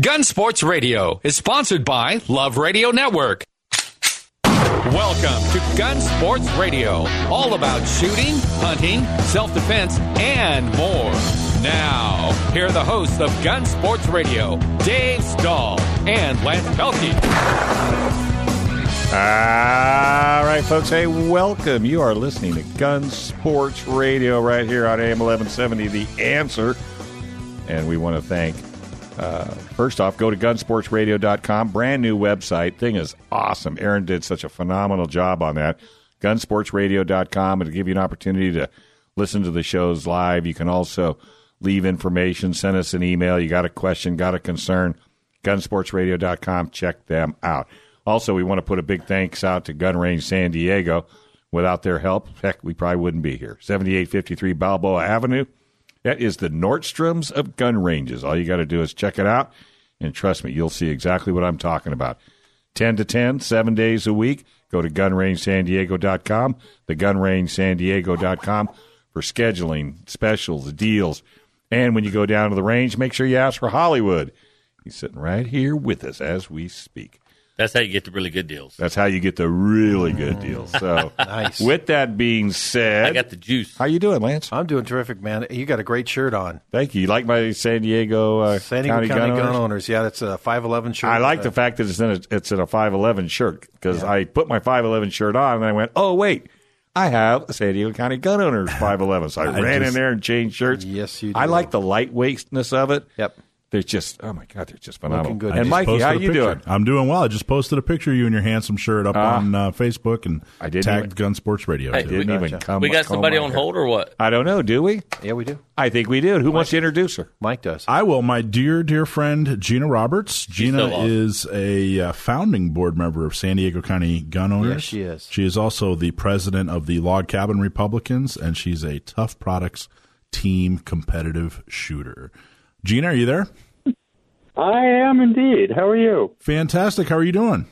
Gun Sports Radio is sponsored by Love Radio Network. Welcome to Gun Sports Radio, all about shooting, hunting, self defense, and more. Now, here are the hosts of Gun Sports Radio, Dave Stahl and Lance Pelkey. All right, folks. Hey, welcome. You are listening to Gun Sports Radio right here on AM 1170, The Answer. And we want to thank, uh, first off, go to gunsportsradio.com. Brand new website. Thing is awesome. Aaron did such a phenomenal job on that. Gunsportsradio.com. It'll give you an opportunity to listen to the shows live. You can also leave information, send us an email. You got a question, got a concern, gunsportsradio.com. Check them out. Also, we want to put a big thanks out to Gun Range San Diego. Without their help, heck, we probably wouldn't be here. 7853 Balboa Avenue. That is the Nordstroms of gun ranges. All you got to do is check it out, and trust me, you'll see exactly what I'm talking about. 10 to 10, seven days a week. Go to gunrangesandiego.com, the gunrangesandiego.com for scheduling, specials, deals. And when you go down to the range, make sure you ask for Hollywood. He's sitting right here with us as we speak. That's how you get the really good deals. That's how you get the really good deals. So, Nice. with that being said, I got the juice. how you doing, Lance? I'm doing terrific, man. You got a great shirt on. Thank you. You like my San Diego, uh, San Diego County, County, gun, Gun, owners? Owners. Yeah, that's a 511 shirt. I like Uh, the fact that it's in a it's in a five eleven shirt because I put my five eleven shirt on and I went, oh wait, I have a San Diego County Gun Owners five eleven. So I, I ran in there and changed shirts. Yes, you I like the lightweightness of it. Yep. They're just oh my god, they're just phenomenal. Looking good. I And just Mikey, posted how a you picture. doing? I'm doing well. I just posted a picture of you in your handsome shirt up Ah. on uh, Facebook and I didn't tagged even- Gun Sports Radio. Hey, too. Didn't we- even come. we got somebody on hold or what? I don't know. Do we? Yeah, we do. I think we do. Who wants to introduce her? Mike does. I will. My dear, dear friend Gina Roberts. Gina so is a uh, founding board member of San Diego County Gun Owners. Yes, she is. She is also the president of the Log Cabin Republicans, and she's a Tough Products team competitive shooter. Gina, are you there? I am indeed. How are you? Fantastic. How are you doing?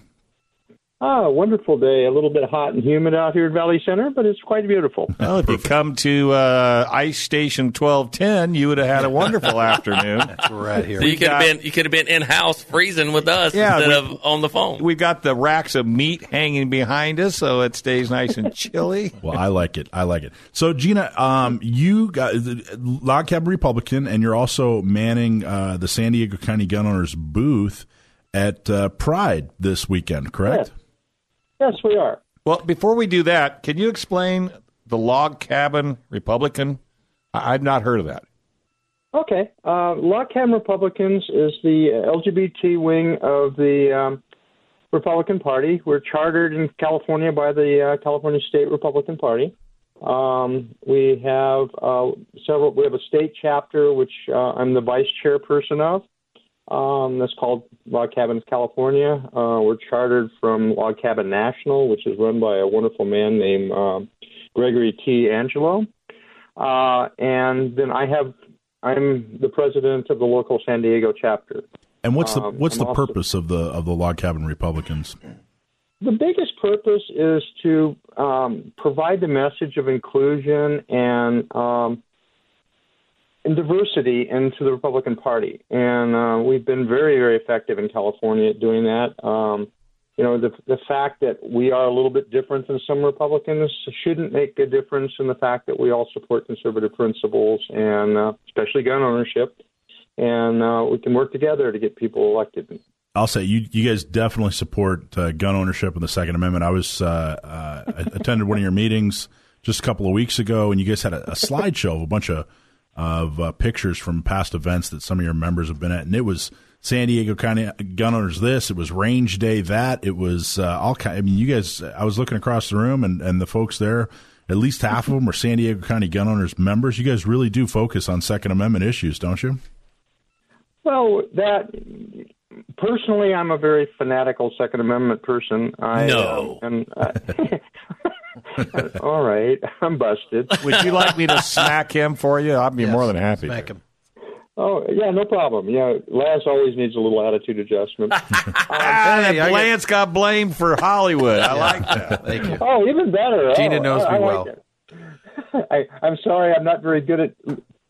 Ah, wonderful day. A little bit hot and humid out here at Valley Center, but it's quite beautiful. Well, if you come to uh, Ice Station twelve ten, you would have had a wonderful afternoon. right here. So you could have been you could have been in house freezing with us Yeah, instead we- of on the phone. We've got the racks of meat hanging behind us, so it stays nice and chilly. Well, I like it. I like it. So, Gina, um, you got the Log Cabin Republican, and you're also manning uh, the San Diego County Gun Owners booth at uh, Pride this weekend, correct? Yes, we are. Well, before we do that, can you explain the log cabin Republican? I- I've not heard of that. Okay. Uh, Log Cabin Republicans is the LGBT wing of the um, Republican Party. We're chartered in California by the uh, California State Republican Party. Um, we have uh, several. We have a state chapter, which uh, I'm the vice chairperson of. Um, that's called Log Cabins California. Uh, we're chartered from Log Cabin National, which is run by a wonderful man named um, Gregory T. Angelo. Uh, and then I have I'm the president of the local San Diego chapter. And what's the Um, what's I'm the also- purpose of the of the Log Cabin Republicans? The biggest purpose is to um, provide the message of inclusion and um, and diversity into the Republican Party, and uh, we've been very, very effective in California at doing that. Um, you know, the the fact that we are a little bit different than some Republicans shouldn't make a difference in the fact that we all support conservative principles and uh, especially gun ownership, and uh, we can work together to get people elected. I'll say you you guys definitely support uh, gun ownership and the Second Amendment. I was uh, uh, attended one of your meetings just a couple of weeks ago, and you guys had a, a slideshow of a bunch of of uh, pictures from past events that some of your members have been at, and it was San Diego County Gun Owners this, it was Range Day that, it was uh, all kind. I mean, you guys. I was looking across the room, and and the folks there. At least half of them are San Diego County Gun Owners members. You guys really do focus on Second Amendment issues, don't you? Well, that personally, I'm a very fanatical Second Amendment person. I, No. uh, and uh, all right, I'm busted. Would you like me to smack him for you? I'd be more than happy. Smack to. him. Oh yeah, no problem. Yeah, Lance always needs a little attitude adjustment. Ah, Hey, I that Lance got blamed for Hollywood. I like that. Thank you. oh, even better. Gina oh, knows I, me I well. like it. I, I'm sorry, I'm not very good at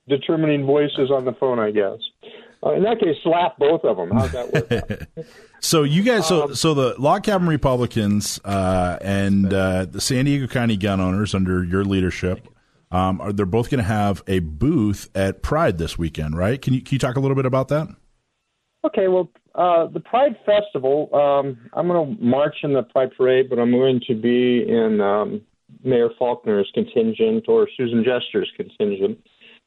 determining voices on the phone. I guess. Uh, in that case, slap both of them. How's that work? So you guys, so Um, so the Log Cabin Republicans uh, and uh, the San Diego County gun owners under your leadership, um, are they're both going to have a booth at Pride this weekend, right? Can you can you talk a little bit about that? Okay, well, uh, the Pride Festival, um, I'm going to march in the Pride Parade, but I'm going to be in um, Mayor Faulconer's contingent or Susan Jester's contingent.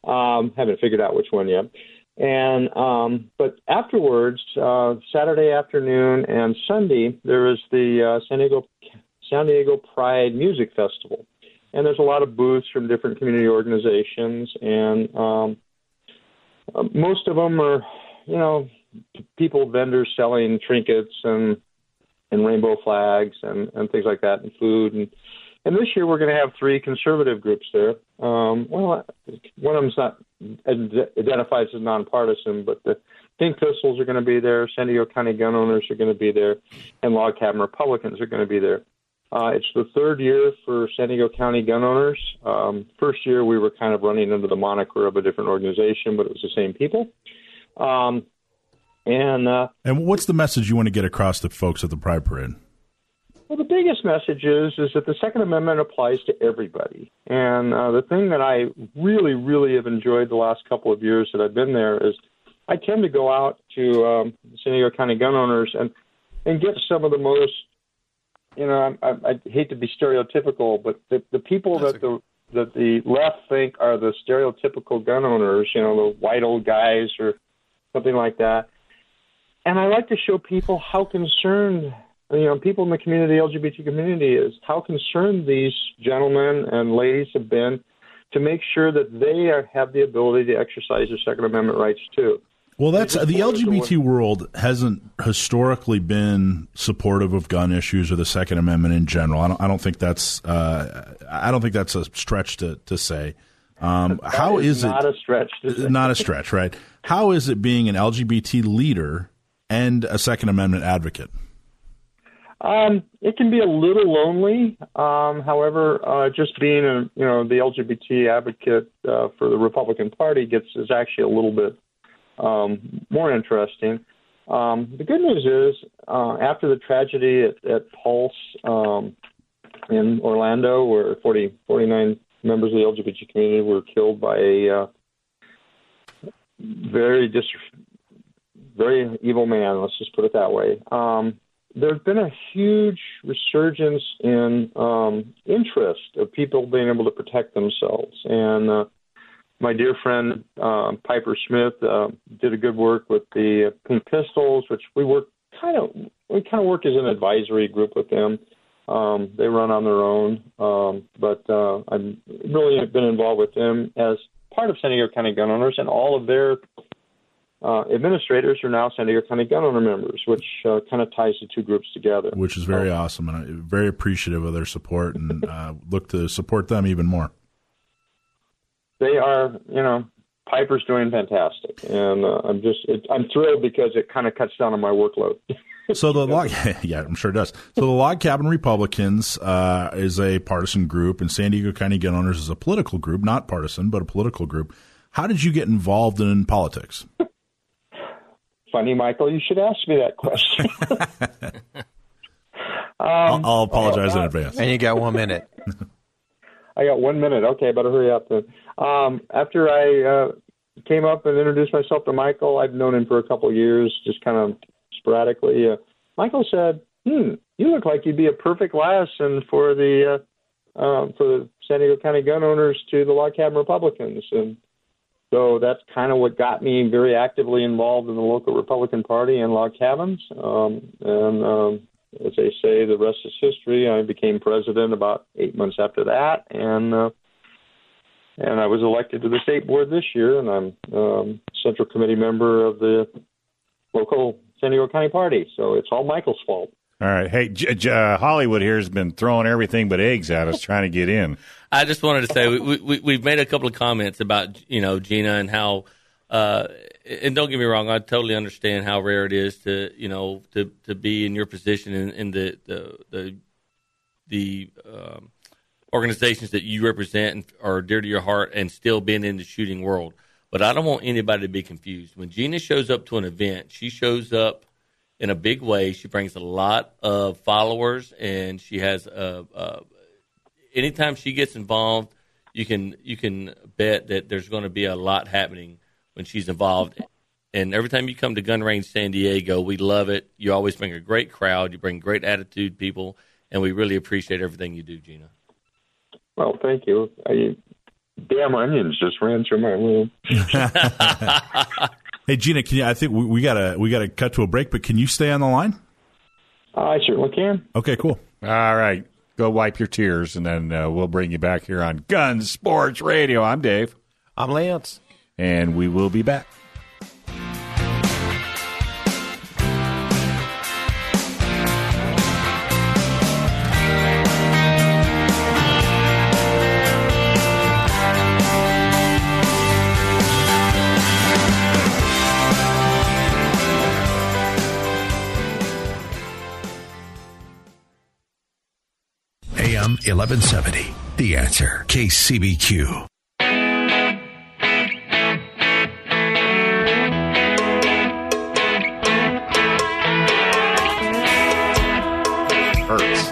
Um, haven't figured out which one yet. And um, but afterwards, uh, Saturday afternoon and Sunday, there is the uh, San Diego San Diego Pride Music Festival, and there's a lot of booths from different community organizations, and um, uh, most of them are, you know, people vendors selling trinkets and and rainbow flags and and things like that and food and and this year we're going to have three conservative groups there. Um, well, one of them's not identifies as nonpartisan, but the Pink Pistols are going to be there. San Diego County gun owners are going to be there, and log cabin Republicans are going to be there. Uh, it's the third year for San Diego County gun owners. Um, first year we were kind of running under the moniker of a different organization, but it was the same people. Um, and uh, And what's the message you want to get across to folks at the Pride Parade? Well, the biggest message is is that the Second Amendment applies to everybody. And uh, the thing that I really, really have enjoyed the last couple of years that I've been there is I tend to go out to um, San Diego County gun owners and and get some of the most, you know, I, I, I hate to be stereotypical, but the, the people that the that the left think are the stereotypical gun owners, you know, the white old guys or something like that. And I like to show people how concerned, you know, people in the community, LGBT community, is how concerned these gentlemen and ladies have been to make sure that they are, have the ability to exercise their Second Amendment rights too. Well, that's the LGBT world hasn't historically been supportive of gun issues or the Second Amendment in general. I don't, I don't think that's uh, I don't think that's a stretch to to say. Um, how That is, not it a stretch? To say. not a stretch, right? How is it being an LGBT leader and a Second Amendment advocate? Um, it can be a little lonely. Um, however, uh, just being a you know the LGBT advocate uh, for the Republican Party gets is actually a little bit um, more interesting. Um, the good news is, uh, after the tragedy at, at Pulse um, in Orlando, where 40, 49 members of the LGBT community were killed by a uh, very dis- very evil man. Let's just put it that way. Um, there's been a huge resurgence in um, interest of people being able to protect themselves. And uh, my dear friend uh, Piper Smith uh, did a good work with the Pink Pistols, which we work kind of we kind of work as an advisory group with them. Um, they run on their own, um, but uh, I've really been involved with them as part of San Diego County Gun Owners, and all of their uh, administrators are now San Diego County gun owner members, which uh, kind of ties the two groups together. Which is very awesome, and I'm very appreciative of their support, and uh, look to support them even more. They are, you know, Piper's doing fantastic, and uh, I'm just it, I'm thrilled because it kind of cuts down on my workload. So the log, yeah, I'm sure it does. So the Log Cabin Republicans uh, is a partisan group, and San Diego County Gun Owners is a political group, not partisan, but a political group. How did you get involved in politics? Funny, Michael, you should ask me that question. I'll, I'll apologize in advance. And you got one minute. I got one minute. Okay, I better hurry up then. Um, after I uh, came up and introduced myself to Michael, I've known him for a couple of years, just kind of sporadically. Uh, Michael said, "Hmm, you look like you'd be a perfect liaison for the uh, um, for the San Diego County gun owners to the log cabin Republicans." And so that's kind of what got me very actively involved in the local Republican Party and log cabins. Um, and um, as they say, the rest is history. I became president about eight months after that, and uh, and I was elected to the state board this year, and I'm um, central committee member of the local San Diego County Party. So it's all Michael's fault. All right. Hey, J- J- uh, Hollywood here has been throwing everything but eggs at us trying to get in. I just wanted to say we, we, we've made a couple of comments about you know Gina and how, uh, and don't get me wrong, I totally understand how rare it is to you know to, to be in your position in, in the the the, the um, organizations that you represent and are dear to your heart and still being in the shooting world. But I don't want anybody to be confused. When Gina shows up to an event, she shows up in a big way. She brings a lot of followers, and she has a. a anytime she gets involved, you can you can bet that there's going to be a lot happening when she's involved. And every time you come to Gun Range San Diego, we love it. You always bring a great crowd. You bring great attitude people, and we really appreciate everything you do, Gina. Well, thank you. I, damn onions just ran through my room. Hey, Gina, can you? I think we, we gotta we gotta cut to a break, but can you stay on the line? I certainly can. Okay, cool. All right. Go wipe your tears, and then uh, we'll bring you back here on Gun Sports Radio. I'm Dave, I'm Lance. and we will be back. 1170. The answer. KCBQ. Hurts.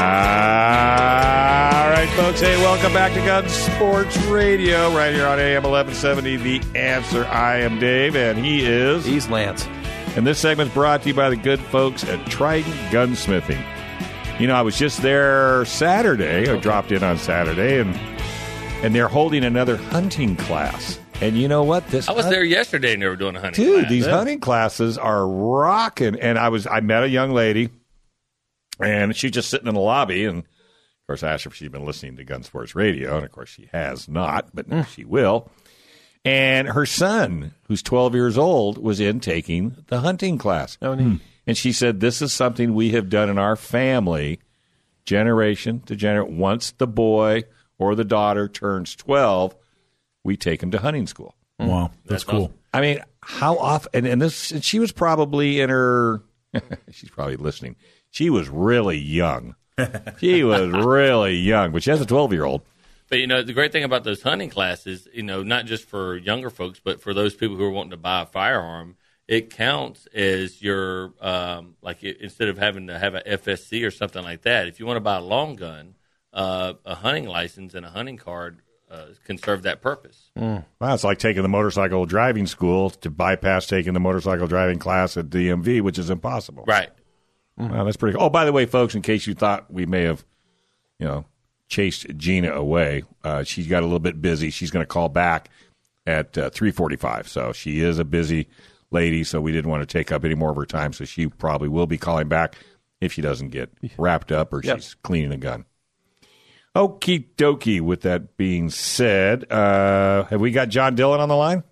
All right, folks. Hey, welcome back to Gun Sports Radio, right here on AM 1170. The answer. I am Dave, and he is. He's Lance. And this segment is brought to you by the good folks at Trident Gunsmithing. You know, I was just there Saturday. I dropped in on Saturday, and and they're holding another hunting class. And you know what? This I was hunt- there yesterday, and they were doing a hunting. dude. class. These hunting classes are rocking. And I was I met a young lady, and she's just sitting in the lobby, and of course I asked her if she'd been listening to Gun Sports Radio, and of course she has not, but now she will. And her son, who's 12 years old, was in taking the hunting class. Oh, neat. Hmm. And she said, This is something we have done in our family, generation to generation. Once the boy or the daughter turns 12, we take him to hunting school. Wow, that's, cool. I mean, how often? And, and this, and she was probably in her, she's probably listening. She was really young. she was really young, but she has a 12 year old. But you know, the great thing about those hunting classes, you know, not just for younger folks, but for those people who are wanting to buy a firearm, it counts as your um, like it, instead of having to have a FSC or something like that. If you want to buy a long gun, uh, a hunting license and a hunting card uh, can serve that purpose. Wow, it's like taking the motorcycle driving school to bypass taking the motorcycle driving class at DMV, which is impossible. Right. Wow, that's pretty cool. Oh, by the way, folks, in case you thought we may have, you know, chased Gina away, uh, she got a little bit busy. She's going to call back at uh, 345. So she is a busy lady, so we didn't want to take up any more of her time. So she probably will be calling back if she doesn't get wrapped up or Yep. she's cleaning a gun. Okie dokie. With that being said, uh, have we got John Dillon on the line?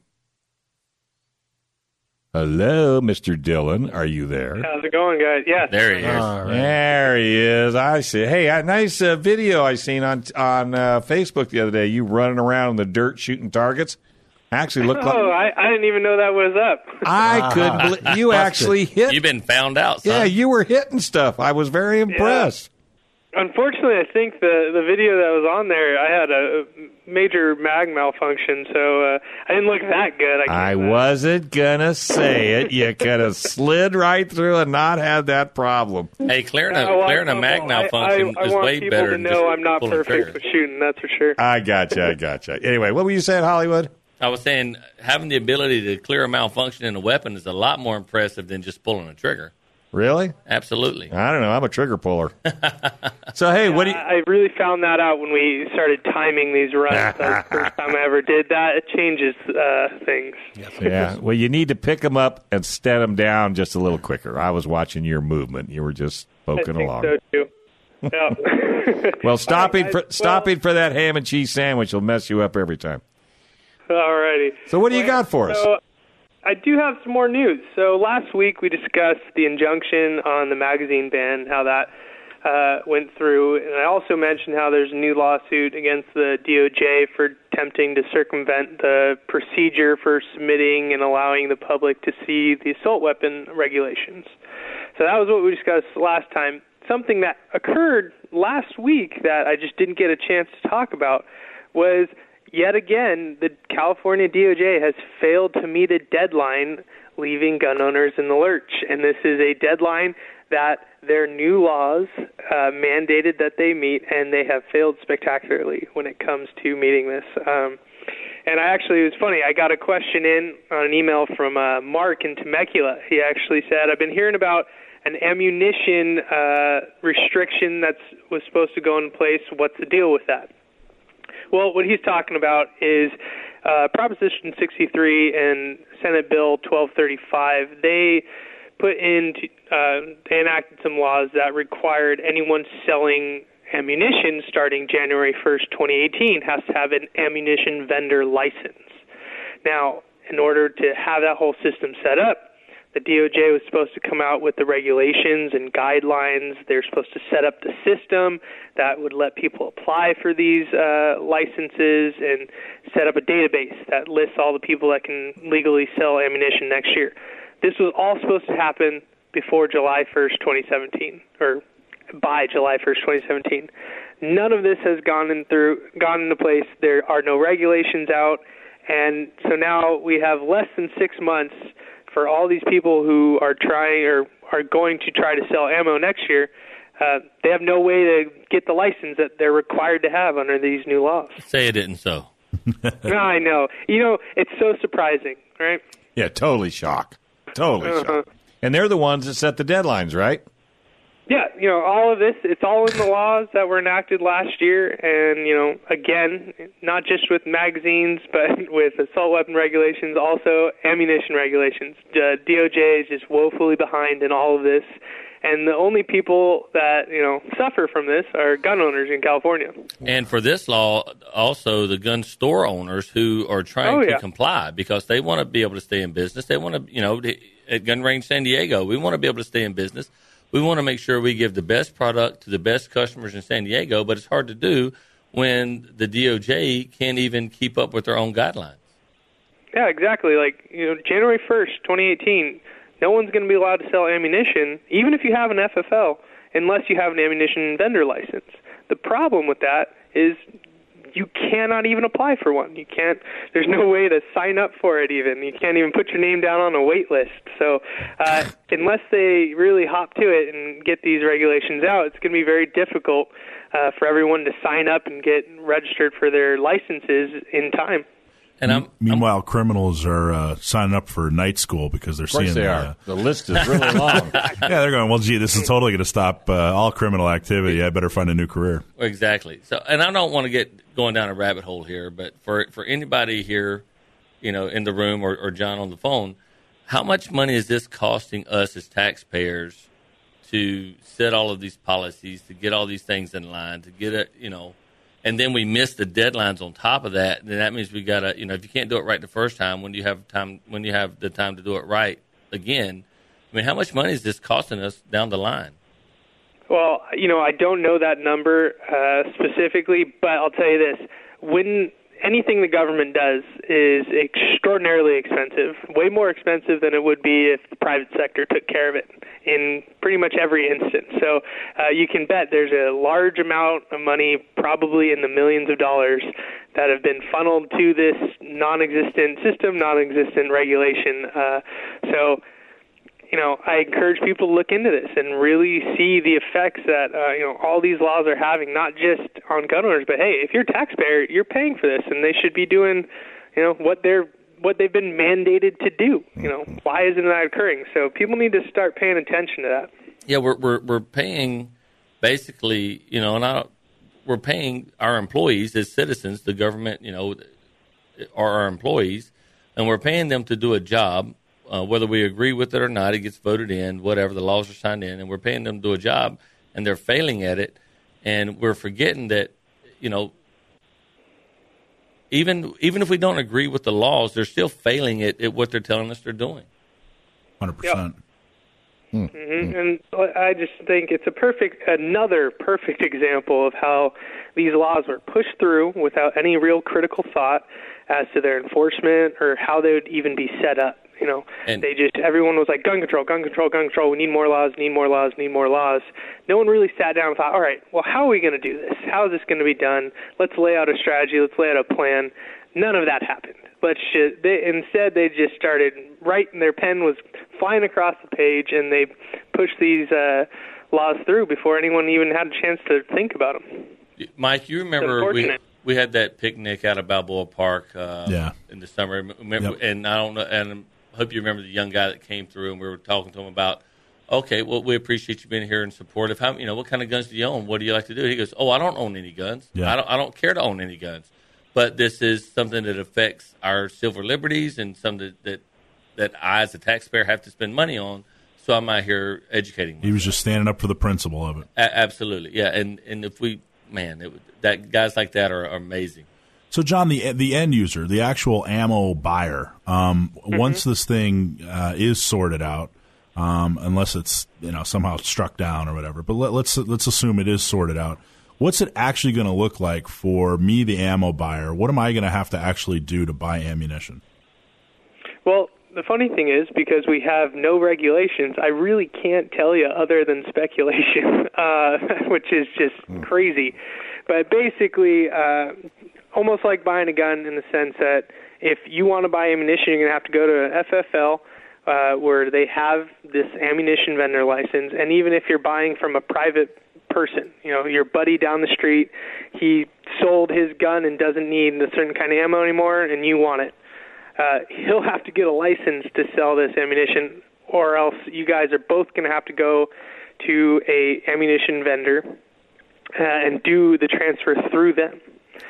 Hello, Mr. Dillon. Are you there? How's it going, guys? Yes. There he is. All right. There he is. I see. Hey, a nice uh, video I seen on on uh, Facebook the other day. You running around in the dirt shooting targets. Actually, looked Oh, like I, I didn't even know that was up. I could. bel you actually hit. You've been found out. Son. yeah, you were hitting stuff. I was very impressed. Unfortunately, I think the the video that was on there, I had a major mag malfunction, so uh, I didn't look that good. I, I wasn't gonna say it. You could have slid right through and not had that problem. Hey, clearing a Uh, well, clearing a I- mag I- malfunction I, I is want way people better to than know just I'm not pulling perfect trigger. with shooting. That's for sure. I gotcha. I gotcha. Anyway, what were you saying, Hollywood? I was saying having the ability to clear a malfunction in a weapon is a lot more impressive than just pulling a trigger. Really? Absolutely. I don't know. I'm a trigger puller. so hey, what do you? I I really found that out when we started timing these runs. That was the first time I ever did that. It changes uh, things. Yeah. Well, you need to pick them up and set them down just a little quicker. I was watching your movement. You were just I poking think along. so too. Yeah. Well, stopping All right, for guys. Well- stopping for that ham and cheese sandwich will mess you up every time. Alrighty. So what do you got for us? So I do have some more news. So last week we discussed the injunction on the magazine ban, how that uh, went through, and I also mentioned how there's a new lawsuit against the DOJ for attempting to circumvent the procedure for submitting and allowing the public to see the assault weapon regulations. So that was what we discussed last time. Something that occurred last week that I just didn't get a chance to talk about was yet again, the California DOJ has failed to meet a deadline, leaving gun owners in the lurch. And this is a deadline that their new laws uh, mandated that they meet, and they have failed spectacularly when it comes to meeting this. Um, and I actually, it was funny. I got a question in on an email from uh, Mark in Temecula. He actually said, "I've been hearing about an ammunition uh, restriction that was supposed to go in place. What's the deal with that?" Well, what he's talking about is uh, Proposition 63 and Senate Bill 1235. They put in, uh, they enacted some laws that required anyone selling ammunition starting January 1st, 2018, has to have an ammunition vendor license. Now, in order to have that whole system set up, the DOJ was supposed to come out with the regulations and guidelines. They're supposed to set up the system that would let people apply for these uh, licenses and set up a database that lists all the people that can legally sell ammunition next year. This was all supposed to happen before July 1st, 2017, or by July 1st, 2017. None of this has gone in through gone into place. There are no regulations out, and so now we have less than six months for all these people who are trying or are going to try to sell ammo next year. Uh, they have no way to get the license that they're required to have under these new laws. Say it didn't so. no, I know. You know, it's so surprising, right? Yeah, totally shock. Totally Uh-huh. shock. And they're the ones that set the deadlines, right? Yeah, you know, all of this, it's all in the laws that were enacted last year. And, you know, again, not just with magazines, but with assault weapon regulations, also ammunition regulations. Uh, the DOJ is just woefully behind in all of this. And the only people that, you know, suffer from this are gun owners in California. And for this law, also the gun store owners who are trying Oh, yeah. to comply because they want to be able to stay in business. They want to, you know, at Gun Range San Diego, we want to be able to stay in business. We want to make sure we give the best product to the best customers in San Diego, but it's hard to do when the DOJ can't even keep up with their own guidelines. Yeah, exactly. Like, you know, January 1st, 2018, no one's going to be allowed to sell ammunition, even if you have an FFL, unless you have an ammunition vendor license. The problem with that is you cannot even apply for one. You can't. There's no way to sign up for it. Even you can't even put your name down on a wait list. So uh, unless they really hop to it and get these regulations out, it's going to be very difficult uh, for everyone to sign up and get registered for their licenses in time. And I'm, Meanwhile, criminals are uh, signing up for night school because they're Of seeing they uh, are. The list is really long. yeah, they're going. Well, gee, this is totally going to stop uh, all criminal activity. I better find a new career. Exactly. So, and I don't want to get going down a rabbit hole here, but for for anybody here, you know, in the room or, or John on the phone, how much money is this costing us as taxpayers to set all of these policies, to get all these things in line, to get it, you know, and then we miss the deadlines on top of that. Then that means we got to, you know, if you can't do it right the first time, when do you have time? When you have the time to do it right again? I mean, how much money is this costing us down the line? Well, you know, I don't know that number uh, specifically, but I'll tell you this: when anything the government does is extraordinarily expensive, way more expensive than it would be if the private sector took care of it in pretty much every instance. So uh, you can bet there's a large amount of money, probably in the millions of dollars, that have been funneled to this non-existent system, non-existent regulation. Uh, so you know, I encourage people to look into this and really see the effects that uh, you know all these laws are having, not just on gun owners, but hey, if you're a taxpayer, you're paying for this, and they should be doing, you know, what they're what they've been mandated to do. You know, why isn't that occurring? So people need to start paying attention to that. Yeah, we're we're we're paying basically, you know, and I, we're paying our employees as citizens, the government, you know, are our employees, and we're paying them to do a job, uh, whether we agree with it or not. It gets voted in, whatever the laws are signed in, and we're paying them to do a job, and they're failing at it, and we're forgetting that, you know. Even even if we don't agree with the laws, they're still failing at, at what they're telling us they're doing. Hundred percent. hmm And I just think it's a perfect, another perfect example of how these laws were pushed through without any real critical thought as to their enforcement or how they would even be set up. You know, And- they just everyone was like gun control, gun control, gun control. We need more laws, need more laws, need more laws. No one really sat down and thought, all right, well, how are we going to do this? How is this going to be done? Let's lay out a strategy. Let's lay out a plan. None of that happened. Let's just they, instead they just started writing. Their pen was flying across the page, and they pushed these uh, laws through before anyone even had a chance to think about them. Mike, you remember we we had that picnic out of Balboa Park uh, Yeah. in the summer. Remember, Yep. and I don't know, and I hope you remember the young guy that came through, and we were talking to him about. Okay, well, we appreciate you being here and supportive. How you know what kind of guns do you own? What do you like to do? He goes, "Oh, I don't own any guns. Yeah. I don't. I don't care to own any guns. But this is something that affects our civil liberties and something that that, that I, as a taxpayer, have to spend money on. So I'm out here educating. He was just standing up for the principle of it. A- absolutely, yeah. And and if we, man, it, that guys like that are, are amazing. So, John, the the end user, the actual ammo buyer, um, Mm-hmm. once this thing uh, is sorted out, um, unless it's you know somehow struck down or whatever, but let, let's let's assume it is sorted out. What's it actually going to look like for me, the ammo buyer? What am I going to have to actually do to buy ammunition? Well, the funny thing is, because we have no regulations, I really can't tell you other than speculation, uh, which is just crazy. But basically, uh, almost like buying a gun in the sense that if you want to buy ammunition, you're going to have to go to FFL. Uh, where they have this ammunition vendor license, and even if you're buying from a private person, you know, your buddy down the street, he sold his gun and doesn't need a certain kind of ammo anymore, and you want it uh, he'll have to get a license to sell this ammunition, or else you guys are both going to have to go to a ammunition vendor uh, and do the transfer through them.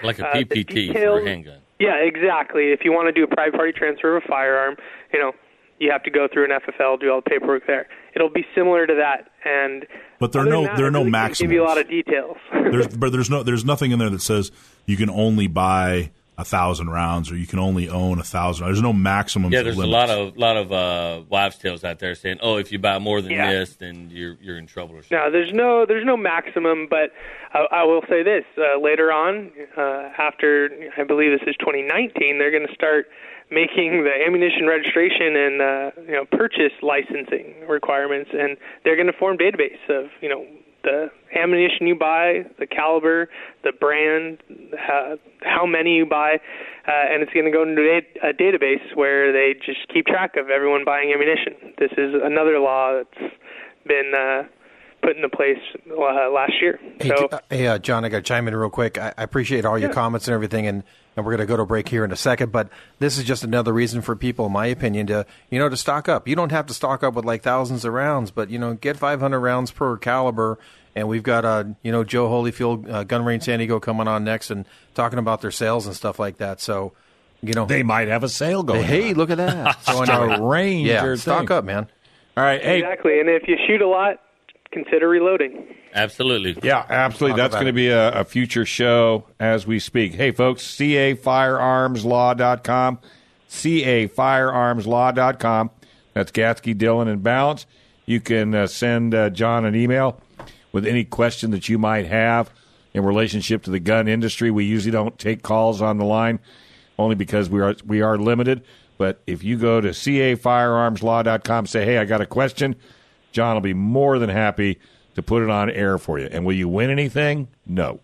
Like a Uh, the PPT for a handgun. Yeah, exactly. If you want to do a private party transfer of a firearm, you know, you have to go through an FFL, do all the paperwork there. It'll be similar to that, and But there are no that, there are no really can't Give you a lot of details. There's, but there's no there's nothing in there that says you can only buy a thousand rounds or you can only own a thousand. There's no maximum. Yeah, there's a lot of lot of uh, wives' tales out there saying, "Oh, if you buy more than Yeah. this, then you're you're in trouble." Or something. No, there's no there's no maximum, but I, I will say this: uh, later on, uh, after I believe this is 2019, they're going to start making the ammunition registration and uh, you know purchase licensing requirements, and they're going to form database of you know the ammunition you buy, the caliber, the brand, uh, how many you buy, uh, and it's going to go into a, a database where they just keep track of everyone buying ammunition. This is another law that's been uh, put into place uh, last year. Hey, So uh, hey uh, John, I got to chime in real quick. I, I appreciate all your Yeah. comments and everything, and, and we're going to go to break here in a second. But this is just another reason for people, in my opinion, to you know to stock up. You don't have to stock up with like thousands of rounds, but you know get 500 rounds per caliber. And we've got uh, you know Joe Holyfield, uh, Gun Range San Diego, coming on next and talking about their sales and stuff like that. So you know, They might have a sale going. hey, on. look at that. So Just a anyway, Ranger yeah, stock thing. up, man. All right, hey, exactly, and if you shoot a lot, consider reloading. Absolutely. Yeah, absolutely. Talk That's going to be a, a future show as we speak. Hey, folks, cafirearmslaw.com, cafirearmslaw.com. That's Gatzke, Dillon, and Ballance. You can uh, send uh, John an email with any question that you might have in relationship to the gun industry. We usually don't take calls on the line only because we are we are limited. But if you go to cafirearmslaw.com, say, hey, I got a question, John will be more than happy to put it on air for you. And will you win anything? No.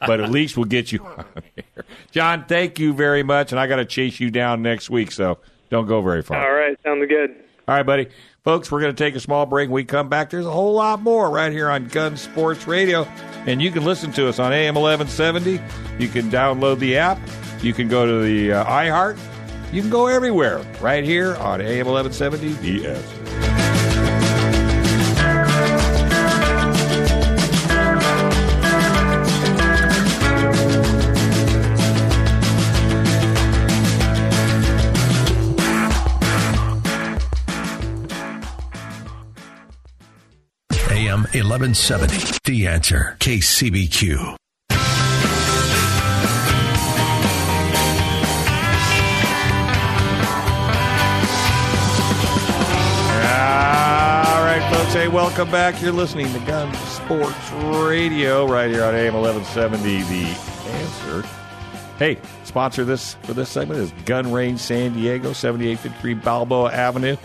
but at least we'll get you on air. John, thank you very much. And I got to chase you down next week, so don't go very far. All right, sounds good. All right, buddy. Folks, we're going to take a small break. When we come back, there's a whole lot more right here on Gun Sports Radio. And you can listen to us on AM 1170. You can download the app. You can go to the uh, iHeart. You can go everywhere right here on AM 1170. The 1170. The answer. KCBQ. All right, folks. Hey, welcome back. You're listening to Gun Sports Radio right here on AM 1170. The answer. Hey, sponsor this for this segment is Gun Range San Diego, 7853 Balboa Avenue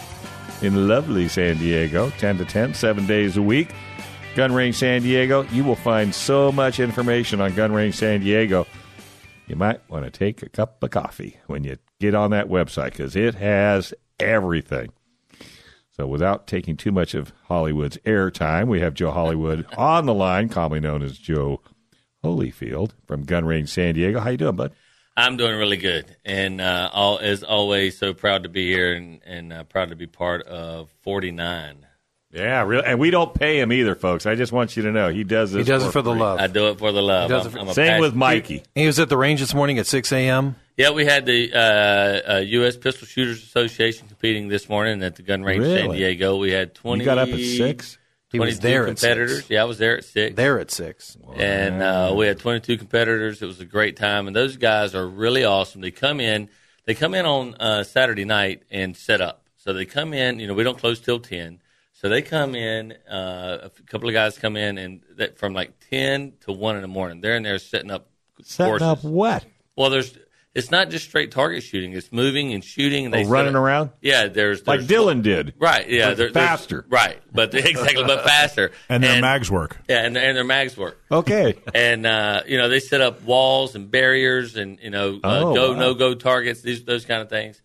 in lovely San Diego, 10 to 10, seven days a week. Gun Range San Diego, you will find so much information on Gun Range San Diego. You might want to take a cup of coffee when you get on that website because it has everything. So, without taking too much of Hollywood's airtime, we have Joe Hollywood on the line, commonly known as Joe Holyfield from Gun Range San Diego. How you doing, bud? I'm doing really good, and uh, all, as always, so proud to be here and, and uh, proud to be part of 49. Yeah, really. And we don't pay him either, folks. I just want you to know he does this. He does it for the love. I do it for the love. He does I'm- it for- I'm Same passion- with Mikey. He was at the range this morning at 6 a.m. Yeah, we had the uh, uh, U.S. Pistol Shooters Association competing this morning at the gun range San Diego. We had 20. You got up at six. He was 22 there at competitors. six. Yeah, I was there at six. There at 6. and uh, we had 22 competitors. It was a great time, and those guys are really awesome. They come in, they come in on uh, Saturday night and set up. So they come in. You know, we don't close till 10. So they come in. Uh, a couple of guys come in, and that, from like 10 to one in the morning, they're in there setting up Setting courses. up what? Well, there's. It's not just straight target shooting. It's moving and shooting. And they Oh, running up- around? Yeah, there's, Like Dillon did. Right. Yeah. There's- faster. Right. But exactly, but faster. And their mags work. Yeah, and, and their mags work Okay. and uh, you know they set up walls and barriers and you know uh, Oh, go wow. no go targets these those kind of things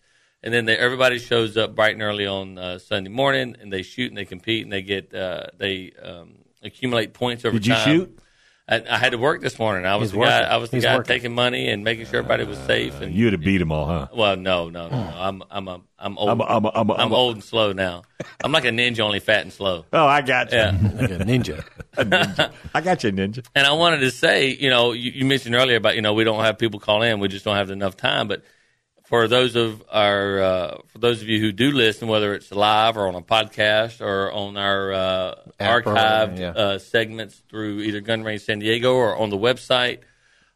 and then they, everybody shows up bright and early on uh, Sunday morning and they shoot and they compete and they get uh, they um, accumulate points over time. Did you time. shoot? I, I had to work this morning. I was He's the guy. I was the He's guy working. taking money and making sure everybody was safe. And You'd have beat them all, huh? well, no, no, no. no. I'm I'm a, I'm old. I'm a- I'm a- I'm a- I'm a- old and slow now. I'm like a ninja, only fat and slow. Oh, I got you. Yeah. Like a ninja. I got you, Ninja. And I wanted to say, you know, you, you mentioned earlier about, you know, we don't have people call in, we just don't have enough time. But for those of our, uh, for those of you who do listen, whether it's live or on a podcast or on our uh, App or whatever, archived yeah. uh, segments through either Gun Range San Diego or on the website,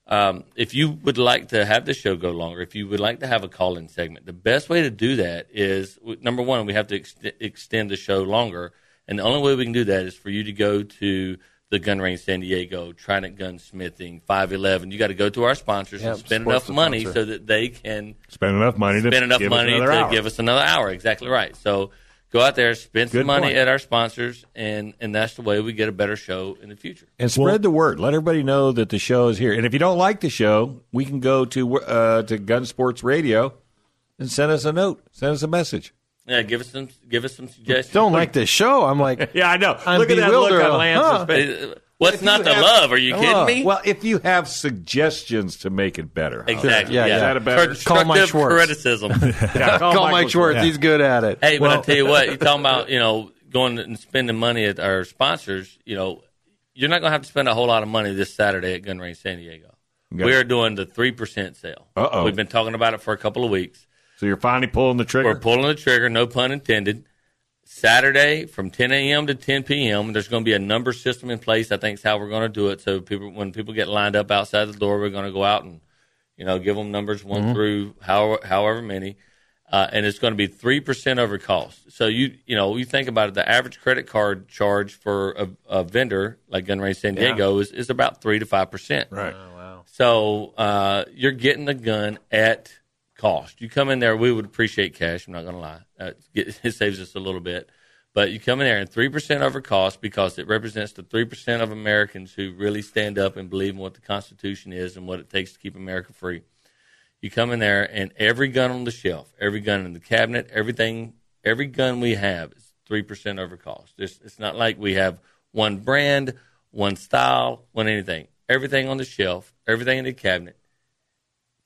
um, if you would like to have the show go longer, if you would like to have a call in segment, the best way to do that is number one, we have to ex- extend the show longer. And the only way we can do that is for you to go to the Gun Range San Diego, Trident Gunsmithing, 511. You got to go to our sponsors Yep, and spend enough money so that they can Spend enough money to spend enough give us money another to hour. give us another hour. Exactly right. So go out there, spend Good some money point. at our sponsors, and, and that's the way we get a better show in the future. And spread the word. Let everybody know that the show is here. And if you don't like the show, we can go to uh, to Gun Sports Radio and send us a note. Send us a message. Yeah, give us some give us some suggestions. Don't like this show. I'm like, Yeah, I know. I'm look at that look on Lance's Huh. face. What's If not you the have- love? Are you kidding me? Well, if you have suggestions to make it better, how- exactly. Yeah, Yeah, yeah. Is that a better- Call Mike Schwartz. criticism. Yeah, call, Mike Schwartz. Yeah. He's good at it. hey, but I tell you what, you're talking about you know going and spending money at our sponsors. You know, you're not going to have to spend a whole lot of money this Saturday at Gun Range San Diego. Okay. We are doing the three percent sale. Uh-oh. We've been talking about it for a couple of weeks. So you're finally pulling the trigger. We're pulling the trigger, no pun intended. Saturday from 10 a.m. to 10 p.m. There's going to be a number system in place. I think is how we're going to do it. So people, when people get lined up outside the door, we're going to go out and you know give them numbers one through however, however many, uh, and it's going to be three percent over cost. So you you know you think about it, the average credit card charge for a, a vendor like Gun Range San Diego is, is about three to five percent. right. Wow. So uh, you're getting the gun at cost. You come in there, we would appreciate cash. I'm not going to lie. Uh, it, it saves us a little bit. But you come in there and 3% over cost because it represents the 3% of Americans who really stand up and believe in what the Constitution is and what it takes to keep America free. You come in there and every gun on the shelf, every gun in the cabinet, everything, every gun we have is 3% over cost. It's, it's not like we have one brand, one style, one anything. Everything on the shelf, everything in the cabinet,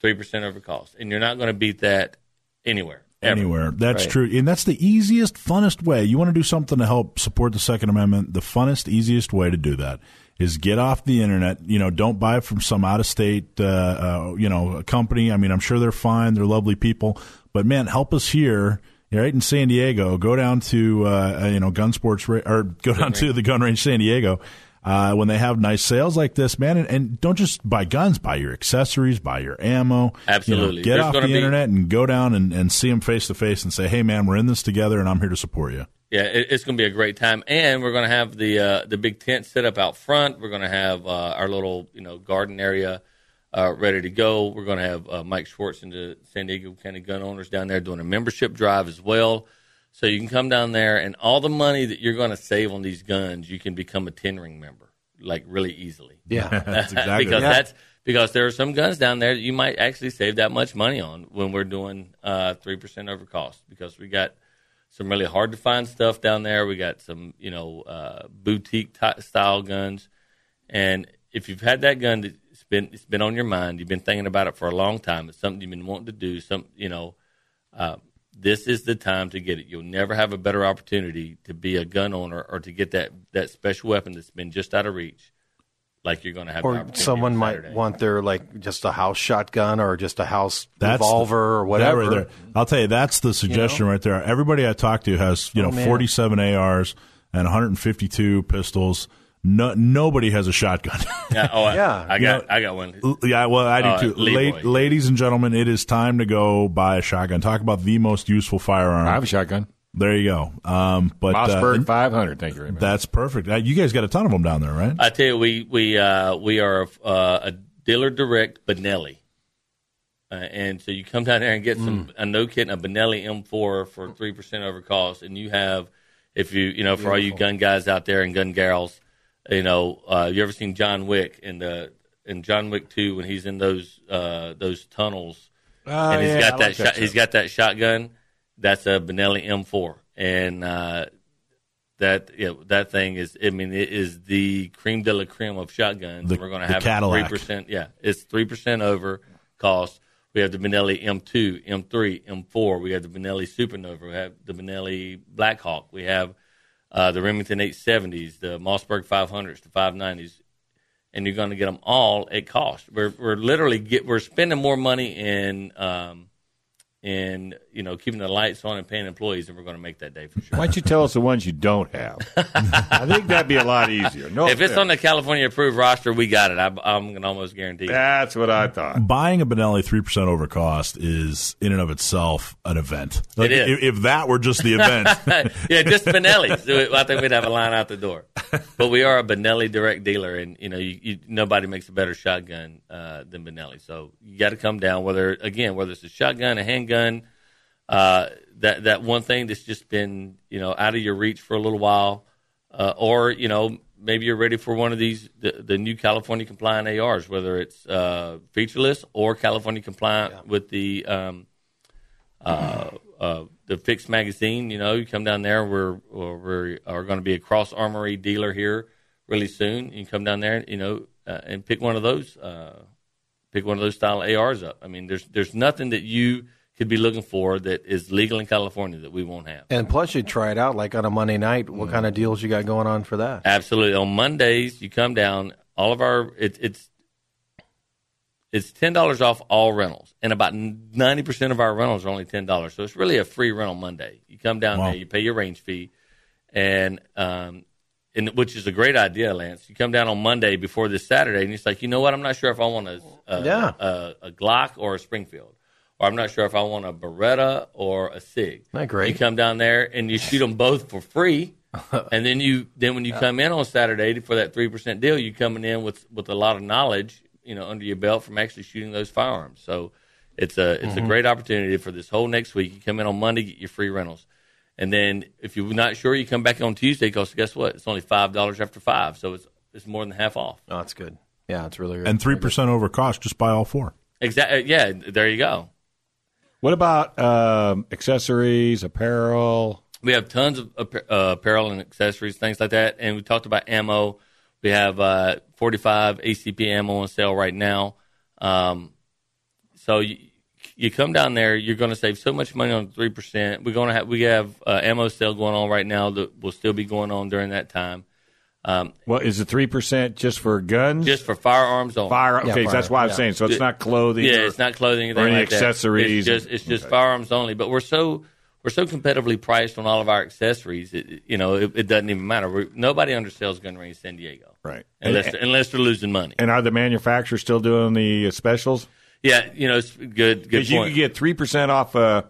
3% over cost. And you're not going to beat that anywhere. ever. Anywhere. That's Right. true. And that's the easiest, funnest way. You want to do something to help support the Second Amendment, the funnest, easiest way to do that is get off the internet. You know, don't buy from some out of state, uh, uh, you know, company. I mean, I'm sure they're fine. They're lovely people. But man, help us here. Right in San Diego, go down to uh, you know Gun Sports Ra- or go down to the Gun Range San Diego uh, when they have nice sales like this, man. And, and don't just buy guns, buy your accessories, buy your ammo. You know, Absolutely. get There's off the be- internet and go down and, and see them face to face and say, "Hey, man, we're in this together, and I'm here to support you." Yeah, it, it's going to be a great time, and we're going to have the uh, the big tent set up out front. We're going to have uh, our little you know garden area uh, ready to go. We're going to have uh, Mike Schwartz and the San Diego County gun owners down there doing a membership drive as well. So you can come down there, and all the money that you're going to save on these guns, you can become a ten ring member like really easily. Yeah. That's exactly because right. that's because there are some guns down there that you might actually save that much money on when we're doing uh, three percent over cost because we got some really hard to find stuff down there. We got some you know uh, boutique ty style guns, and if you've had that gun that's been it's been on your mind, you've been thinking about it for a long time. It's something you've been wanting to do. Some you know. Uh, this is the time to get it. You'll never have a better opportunity to be a gun owner or to get that, that special weapon that's been just out of reach, like you're going to have. the Or someone might want their like just a house shotgun or just a house That's the- revolver or that whatever. right there. I'll tell you, that's the suggestion right there. Everybody I talk to has you oh, know Oh, man. 47 ARs and 152 pistols. No, nobody has a shotgun. Yeah, oh, I- Yeah. I, You got, know- I got one. yeah, well, I do Uh, too. La- ladies and gentlemen, it is time to go buy a shotgun. Talk about the most useful firearm. I have a shotgun. there you go. Um, but uh, Mossberg 500. Thank you very much. that's perfect. Uh, you guys got a ton of them down there, right? I tell you, we we uh, we are uh, a dealer direct Benelli, uh, and so you come down there and get some a no kidding a Benelli M4 for three percent over cost, and you have if you you know for all you gun guys out there and gun gals, you know uh, you ever seen John Wick in the in John Wick two when he's in those uh, those tunnels and he's yeah, got that, like that shot, he's got that shotgun. That's a Benelli M4, and uh, that yeah, that thing is. I mean, it is the cream de la creme of shotguns. The- We're going to have three percent. Yeah, it's three percent over cost. We have the Benelli M2, M3, M4. We have the Benelli Supernova. We have the Benelli Blackhawk. We have uh, the Remington 870s, the Mossberg 500s, the 590s, and you're going to get them all at cost. We're we're literally get we're spending more money in um, in you know keeping the lights on and paying employees and we're going to make that day for sure. Why don't you tell us the ones you don't have? I think that'd be a lot easier. No, if it's on the California approved roster, we got it. I, I'm going to almost guarantee. it. that's what I thought. Buying a Benelli three percent over cost is in and of itself an event. Like, is. If, if that were just the event, yeah, just Benelli. I think we'd have a line out the door. But we are a Benelli direct dealer, and you know, you, you, nobody makes a better shotgun uh, than Benelli. So you got to come down. Whether again, whether it's a shotgun, a handgun, uh, that that one thing that's just been you know out of your reach for a little while, uh, or you know maybe you're ready for one of these the, the new California compliant ARs, whether it's uh, featureless or California compliant with the um, uh, uh, the fixed magazine. You know, you come down there. We're we're are going to be a cross armory dealer here really soon. You come down there, you know, uh, and pick one of those. Uh, pick one of those style ARs up. I mean, there's there's nothing that you could be looking for that is legal in California that we won't have. and plus, you try it out like on a Monday night. What kind of deals you got going on for that? Absolutely. On Mondays, you come down. All of our it, it's it's ten dollars off all rentals, and about ninety percent of our rentals are only ten dollars. So it's really a free rental Monday. You come down Wow. there, you pay your range fee, and um, and which is a great idea, Lance. You come down on Monday before this Saturday, and it's like, you know what? I'm not sure if I want a a, Yeah. a, a Glock or a Springfield. Or I'm not sure if I want a Beretta or a Sig. That great? You come down there and you shoot them both for free, and then you then when you come in on Saturday for that three percent deal, you're coming in with with a lot of knowledge, you know, under your belt from actually shooting those firearms. So it's a it's a great opportunity for this whole next week. You come in on Monday, get your free rentals, and then if you're not sure, you come back on Tuesday because guess what? It's only five dollars after five, so it's it's more than half off. Oh, that's good. Yeah, it's really good. and three percent over cost, just buy all four. Exactly. Yeah, there you go. What about um, accessories, apparel? We have tons of uh, apparel and accessories, things like that. And we talked about ammo. We have uh, 45 ACP ammo on sale right now. Um, so you, you come down there, you're going to save so much money on three percent. We're going to have we have uh, ammo sale going on right now that will still be going on during that time. Um, Well, is it three percent just for guns? just for firearms only. fire. Yeah, Okay, fire, that's why I'm yeah. saying. So it's not clothing. Yeah, or- it's not clothing anything or any like that. accessories. It's just it's just firearms only. But we're so we're so competitively priced on all of our accessories. It, you know, it, it doesn't even matter. We're, nobody undersells gun range San Diego, right. unless And, unless they're losing money. and are the manufacturers still doing the specials? Yeah, you know, it's good good Because you point. can get three percent off. Uh,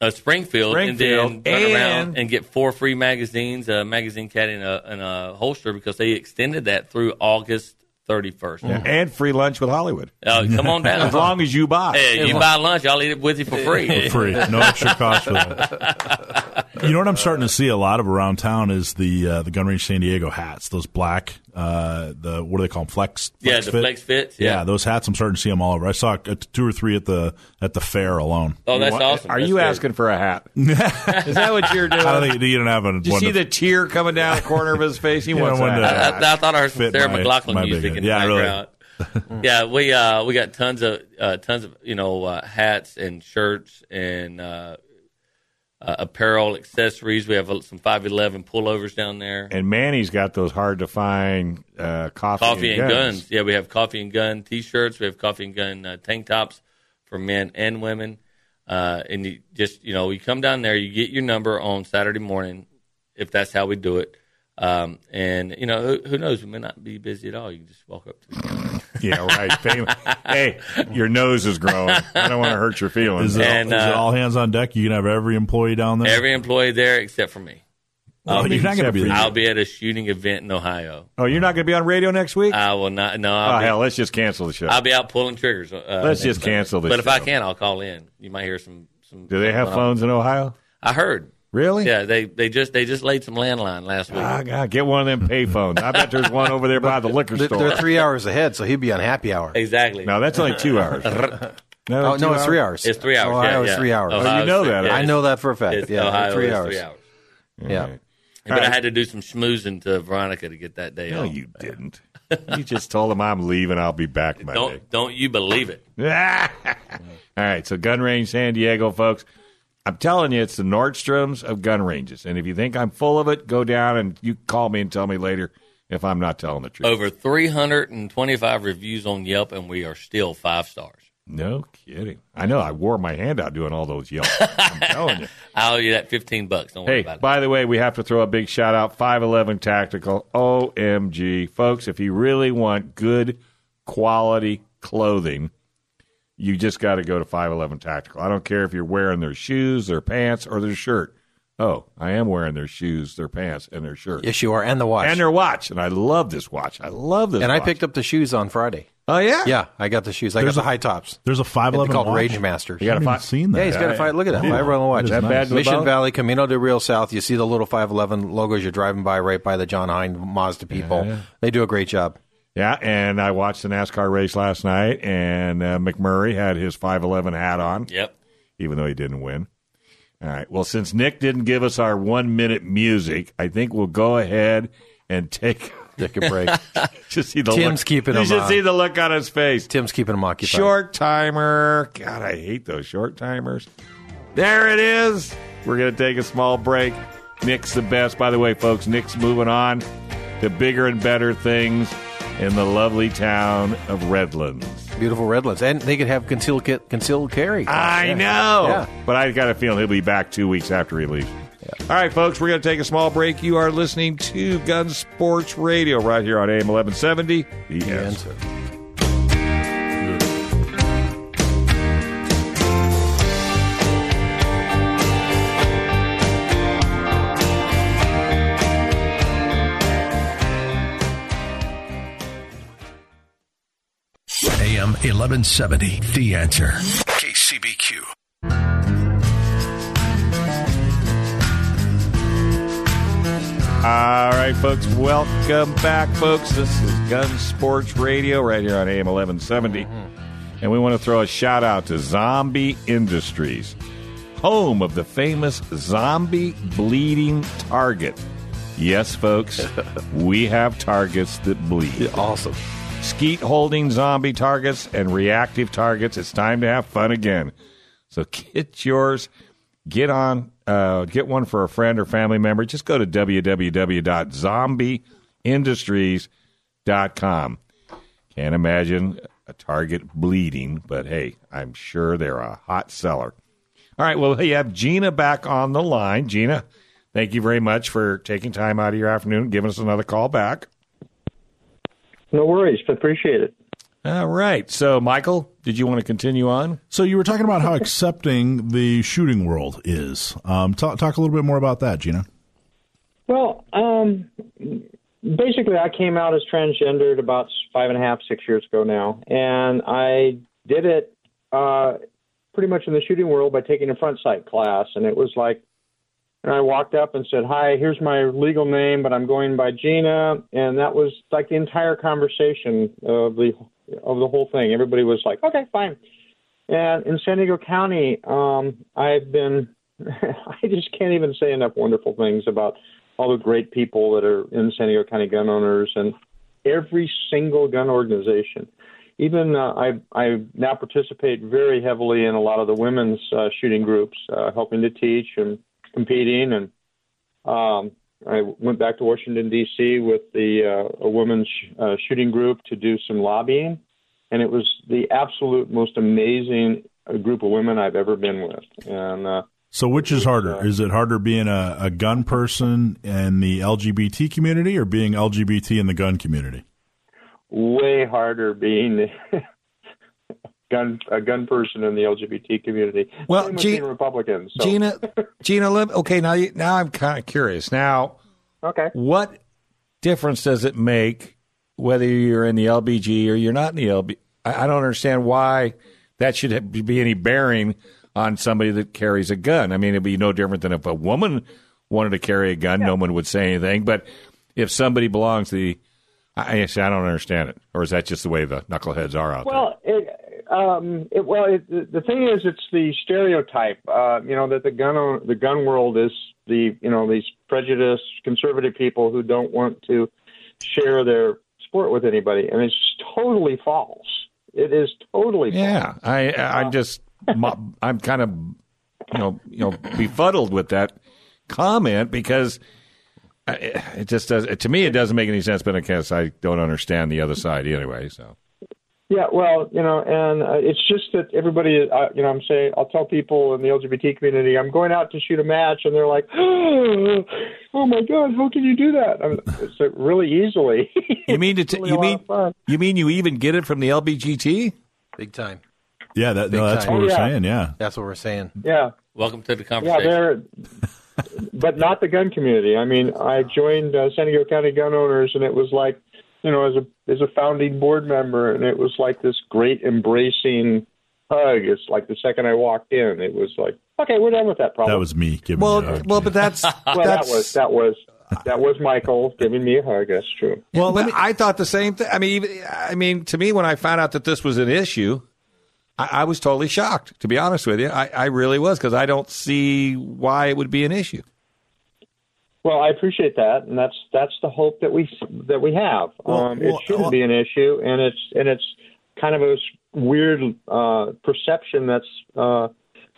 a Springfield, Springfield, and then run around and- and get four free magazines, a magazine caddy, and a, and a holster because they extended that through August 31st. and free lunch with Hollywood. Uh, come on down. As long as you buy. Hey, you buy lunch, I'll eat it with you for free. For free, no extra cost for that. You know what I'm starting to see a lot of around town is the uh, the Gun Range San Diego hats, those black, uh, the what do they call them? Flex, Yeah, the fit? flex fits, Yeah. yeah. those hats. I'm starting to see them all over. I saw two or three at the at the fair alone. Oh, that's What- awesome. Are That's you good. asking for a hat? Is that what you're doing? I don't think you don't have a Did you see to- the tear coming down the corner of his face? He wants one a. I, I thought I heard some Sarah my- McLachlan my music in the head. Yeah, really. background. yeah, we uh, we got tons of uh, tons of you know uh, hats and shirts and uh, uh, apparel accessories. We have some five eleven pullovers down there. And Manny's got those hard to find uh, coffee, coffee and and guns. Yeah, we have coffee and gun T-shirts. We have coffee and gun uh, tank tops for men and women. Uh, and you just you know you come down there, you get your number on Saturday morning, if that's how we do it. Um, and you know who, who knows, we may not be busy at all. You can just walk up to the. Yeah, right. Fam- hey, your nose is growing. I don't want to hurt your feelings. Is it, And, is it uh, all hands on deck? You can have every employee down there. Every employee there except for me. Well, I'll you're be, not going to be except for there. I'll be at a shooting event in Ohio. oh, you're not going to be on radio next week? I will not. No, oh, I'll, be, hell, let's just cancel the show. I'll be out pulling triggers. Uh, Let's just cancel this But if I can, I'll call in. You might hear some. some Do they have some- phones in Ohio? I heard. Really? Yeah, they they just they just laid some landline last week. Ah, God, get one of them payphones. I bet there's one over there by the liquor store. they're three hours ahead, so he'd be on happy hour. exactly. no, that's only two hours. No, Oh two no, it's three hours. It's three hours. Ohio yeah, is yeah. three hours. Ohio's Oh, you know that. yeah, I know that for a fact. Yeah, Ohio three is hours. three hours. Yeah. But I had to do some schmoozing to Veronica to get that day No, off. you didn't. You just told him I'm leaving. I'll be back Monday. Don't don't you believe it? All right, so Gun Range San Diego, folks. I'm telling you, it's the Nordstroms of gun ranges. And if you think I'm full of it, go down and you call me and tell me later if I'm not telling the truth. Over 325 reviews on Yelp, and we are still five stars. No kidding. I know. I wore my hand out doing all those yelps. I'm telling you. I'll owe you that 15 bucks. Don't worry Hey, about it. by the way, we have to throw a big shout out 511 Tactical. OMG. Folks, if you really want good quality clothing, you just got to go to 511 Tactical. I don't care if you're wearing their shoes, their pants, or their shirt. Oh, I am wearing their shoes, their pants, and their shirt. Yes, you are, and the watch. And their watch. And I love this watch. I love this And I picked up the shoes on Friday. Oh, yeah? Yeah, I got the shoes. I There's got a- the high tops. There's a five eleven called watch. Rage Masters. You got I to seen that. Yeah, he's got a five. Look at that. Yeah. Five eleven watch. Is that bad Mission? Valley, Camino del Rio South. You see the little five eleven logos. You're driving by right by the John Hine Mazda people. They do a great job. Yeah, and I watched the NASCAR race last night, and uh, McMurray had his 511 hat on. Yep. even though he didn't win. All right. Well, since Nick didn't give us our one minute music, I think we'll go ahead and take. Take a break. just see the Tim's look. keeping you him should on. see the look on his face. Tim's keeping them occupied. Short timer. God, I hate those short timers. There it is. We're going to take a small break. Nick's the best. By the way, folks, Nick's moving on to bigger and better things in the lovely town of Redlands. Beautiful Redlands, and they could have concealed concealed carry. I Yeah. know. Yeah. But I got a feeling he'll be back two weeks after he leaves. All right, folks, we're going to take a small break. You are listening to Gun Sports Radio right here on AM 1170. The answer. AM 1170. The answer. KCBQ. All right, folks, welcome back, folks. This is Gun Sports Radio right here on AM 1170. Mm-hmm. And we want to throw a shout out to Zombie Industries, home of the famous zombie bleeding target. Yes, folks, we have targets that bleed. Awesome. Skeet holding zombie targets and reactive targets. It's time to have fun again. So get yours. Get on. Uh, get one for a friend or family member. Just go to www.zombieindustries.com. Can't imagine a target bleeding, but hey, I'm sure they're a hot seller. All right. Well, we have Gina back on the line. Gina, thank you very much for taking time out of your afternoon and giving us another call back. No worries. Appreciate it. All right. So, Michael, did you want to continue on? So you were talking about how accepting the shooting world is. Um, talk, talk a little bit more about that, Gina. Well, um, basically, I came out as transgendered about five and a half, six years ago now, and I did it uh, pretty much in the shooting world by taking a front sight class, and it was like. And I walked up and said, "Hi, here's my legal name, but I'm going by Gina." And that was like the entire conversation of the of the whole thing. Everybody was like, "Okay, fine." And in San Diego County, um, I've been, I just can't even say enough wonderful things about all the great people that are in San Diego County gun owners and every single gun organization. Even uh, I, I now participate very heavily in a lot of the women's uh, shooting groups, uh, helping to teach and competing. And um, I went back to Washington D.C. with the uh, a women's uh, shooting group to do some lobbying and it was the absolute most amazing uh, group of women I've ever been with. And uh, so, which is harder? Is it harder being a, a gun person in the LGBT community or being LGBT in the gun community? Way harder being gun a gun person in the LGBT community. Well, G- Republicans. So. Gina, Gina, okay. Now, you, now I'm kind of curious. Now, okay, what difference does it make whether you're in the LBG or you're not in the LB. I, I don't understand why that should be any bearing on somebody that carries a gun. I mean, it'd be no different than if a woman wanted to carry a gun, yeah. no one would say anything. But if somebody belongs to the, I, I don't understand it, or is that just the way the knuckleheads are out well, there? It, um, it, well, it, the thing is, it's the stereotype. Uh, you know that the gun the gun world is the you know these prejudiced conservative people who don't want to share their sport with anybody, and it's totally false. It is totally yeah. False. I I just I'm kind of you know you know befuddled with that comment because it just does to me it doesn't make any sense. But I guess I don't understand the other side anyway. So yeah, well, you know, and uh, it's just that everybody, uh, you know, I'm saying, I'll tell people in the LGBT community, I'm going out to shoot a match, and they're like, oh, oh my god, how can you do that? I mean, it's uh, really easily. You mean to t- really you mean you mean you even get it from the LBGT? Big time. Yeah, that, no, that's time. what we're oh, yeah. saying. Yeah, that's what we're saying. Yeah. Welcome to the conversation. Yeah, they're, but not the gun community. I mean, I joined uh, San Diego County Gun Owners, and it was like you know, as a as a founding board member, and it was like this great embracing hug. It's like the second I walked in, it was like, okay, we're done with that problem. That was me giving well, me a hug. Well, but that's well, that's, that was that was that was Michael giving me a hug. That's true. Well, me, I thought the same thing. I mean, even, I mean, to me, when I found out that this was an issue, I, I was totally shocked. To be honest with you, I, I really was because I don't see why it would be an issue. Well, I appreciate that, and that's that's the hope that we that we have. Well, um, well, it shouldn't well, be an issue, and it's and it's kind of a weird uh, perception that's uh,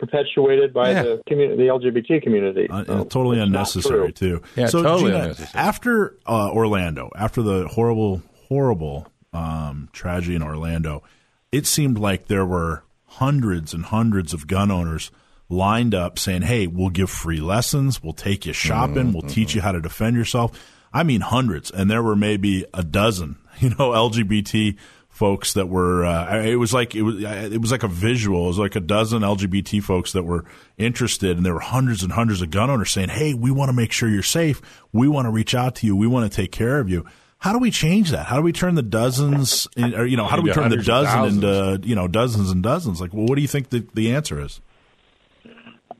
perpetuated by yeah. the community, the LGBT community. Uh, so totally unnecessary too. Yeah, so, totally Gina, unnecessary. After uh, Orlando, after the horrible, horrible um, tragedy in Orlando, it seemed like there were hundreds and hundreds of gun owners lined up saying, "Hey, we'll give free lessons, we'll take you shopping, mm-hmm. we'll teach you how to defend yourself." I mean, hundreds, and there were maybe a dozen, you know, LGBT folks that were. Uh, it was like it was. It was like a visual. It was like a dozen LGBT folks that were interested, and there were hundreds and hundreds of gun owners saying, "Hey, we want to make sure you're safe. We want to reach out to you. We want to take care of you." How do we change that? How do we turn the dozens, in, or you know, how do we turn the dozen into you know dozens and dozens? Like, well, what do you think the, the answer is?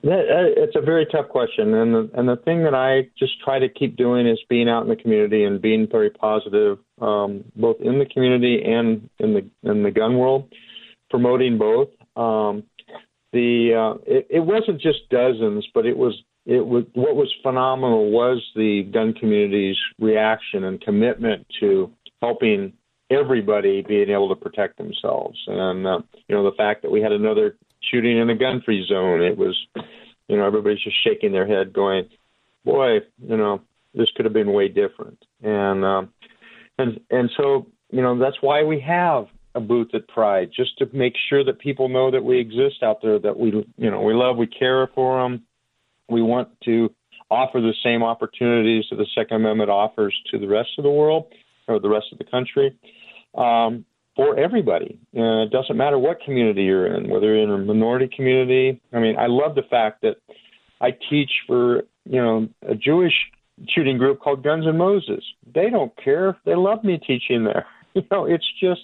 That, it's a very tough question, and the, and the thing that I just try to keep doing is being out in the community and being very positive, um, both in the community and in the in the gun world, promoting both. Um, the uh, it, it wasn't just dozens, but it was it was what was phenomenal was the gun community's reaction and commitment to helping everybody being able to protect themselves, and uh, you know the fact that we had another shooting in a gun free zone. It was, you know, everybody's just shaking their head, going, "Boy, you know, this could have been way different." And um, and and so, you know, that's why we have a booth at Pride, just to make sure that people know that we exist out there, that we, you know, we love, we care for them. We want to offer the same opportunities that the Second Amendment offers to the rest of the world or the rest of the country. Um, for everybody. Uh, it doesn't matter what community you're in, whether you're in a minority community. I mean, I love the fact that I teach for you know a Jewish shooting group called Guns and Moses. They don't care. They love me teaching there. You know, it's just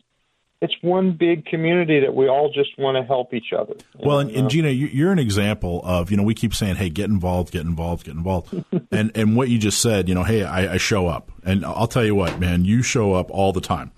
it's one big community that we all just want to help each other. Well, and, and Gina, you- you're an example of you know we keep saying, "Hey, get involved, get involved, get involved," and and what you just said, you know, hey, I, I show up, and I'll tell you what, man, you show up all the time.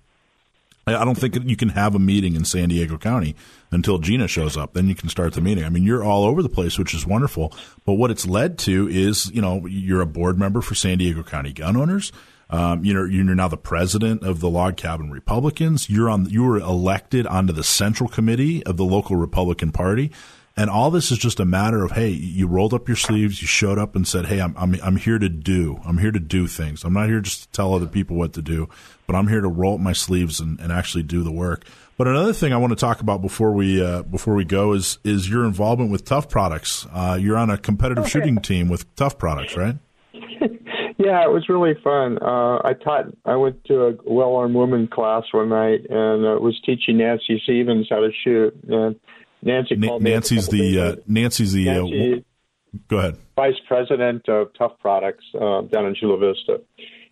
I don't think you can have a meeting in San Diego County until Gina shows up. Then you can start the meeting. I mean, you're all over the place, which is wonderful. But what it's led to is, you know, you're a board member for San Diego County Gun Owners. Um, you know, you're now the president of the Log Cabin Republicans. You're on. You were elected onto the central committee of the local Republican Party. And all this is just a matter of, hey, you rolled up your sleeves, you showed up and said, hey, I'm, I'm, I'm here to do. I'm here to do things. I'm not here just to tell other people what to do, but I'm here to roll up my sleeves and, and actually do the work. But another thing I want to talk about before we uh, before we go is is your involvement with Tough Products. Uh, you're on a competitive shooting team with Tough Products, right? Yeah, it was really fun. Uh, I taught. I went to a well-armed woman class one night and uh, was teaching Nancy Stevens how to shoot. And Nancy Na- called me. up a Nancy's the uh. Nancy's the. Uh, go ahead. vice president of Tough Products uh, down in Chula Vista,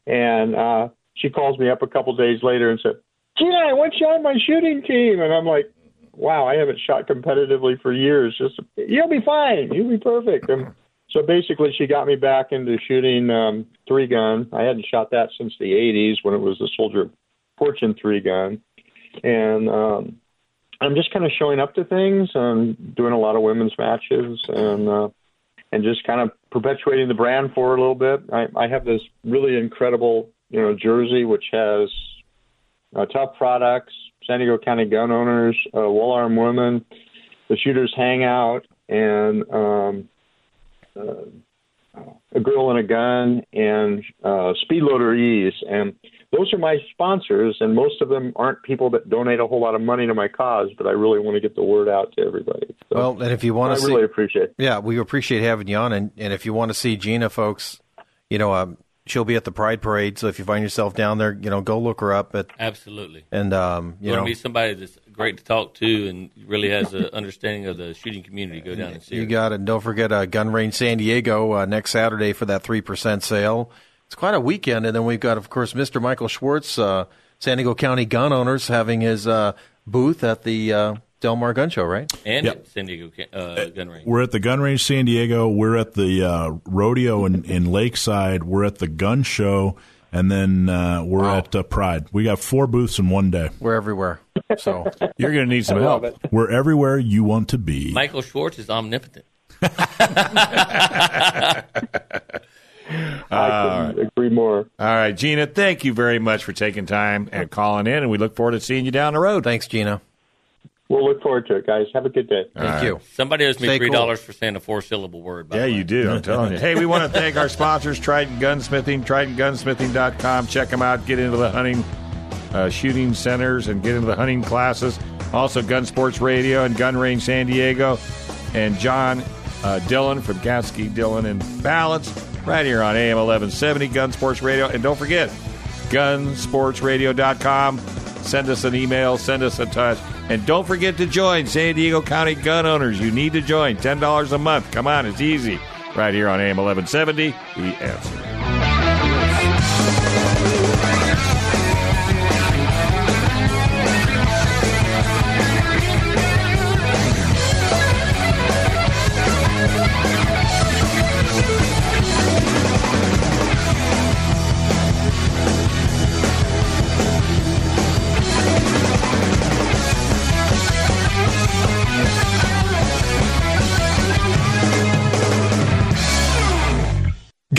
and uh, she calls me up a couple days later and said, "Gina, I want you on my shooting team," and I'm like. Wow, I haven't shot competitively for years. Just you'll be fine. You'll be perfect. And so basically, she got me back into shooting um, three gun. I hadn't shot that since the '80s when it was the Soldier Fortune three gun, and um, I'm just kind of showing up to things and doing a lot of women's matches and uh, and just kind of perpetuating the brand for a little bit. I, I have this really incredible, you know, jersey which has uh, tough products, San Diego County gun owners, uh, well armed women, the shooters hangout, and um, uh, a girl and a gun, and uh, speed loader Ease, and those are my sponsors, and most of them aren't people that donate a whole lot of money to my cause, but I really want to get the word out to everybody. So Well, and if you want I to see, really appreciate. it. yeah, we appreciate having you on, and, and if you want to see Gina, folks, you know, um, she'll be at the Pride Parade. So if you find yourself down there, you know, go look her up at, Absolutely. and um, you You want know, to meet somebody that's great to talk to and really has an understanding of the shooting community. Go down and see her. You her. got it. And don't forget uh, Gun Range San Diego uh, next Saturday for that 3% sale. It's quite a weekend. And then we've got, of course, Mr. Michael Schwartz, uh, San Diego County Gun Owners, having his uh, booth at the uh, Del Mar Gun Show, right? and Yep. at San Diego uh, Gun Range. We're at the Gun Range San Diego. We're at the uh, rodeo in, in Lakeside. We're at the gun show, and then uh, we're at uh, Pride. We got four booths in one day. We're everywhere. So You're going to need some help. it. We're everywhere you want to be. Michael Schwartz is omnipotent. I couldn't agree more. All right, Gina, thank you very much for taking time and calling in, and we look forward to seeing you down the road. thanks, Gina. We'll look forward to it, guys. Have a good day. Thank you. Somebody owes me Stay three cool. dollars for saying a four syllable word. By Yeah, way. you do. I'm telling you. Hey, we want to thank our sponsors, Trident Gunsmithing, TridentGunsmithing.com. Check them out. Get into the hunting uh, shooting centers and get into the hunting classes. Also, Gun Sports Radio and Gun Range San Diego. And John uh, Dillon from Gatzke Dillon and Ballance right here on AM 1170 Gun Sports Radio. And don't forget, gunsportsradio.com. Send us an email, send us a touch. And don't forget to join San Diego County Gun Owners. You need to join. $10 a month. Come on, it's easy. Right here on AM 1170, The Answer.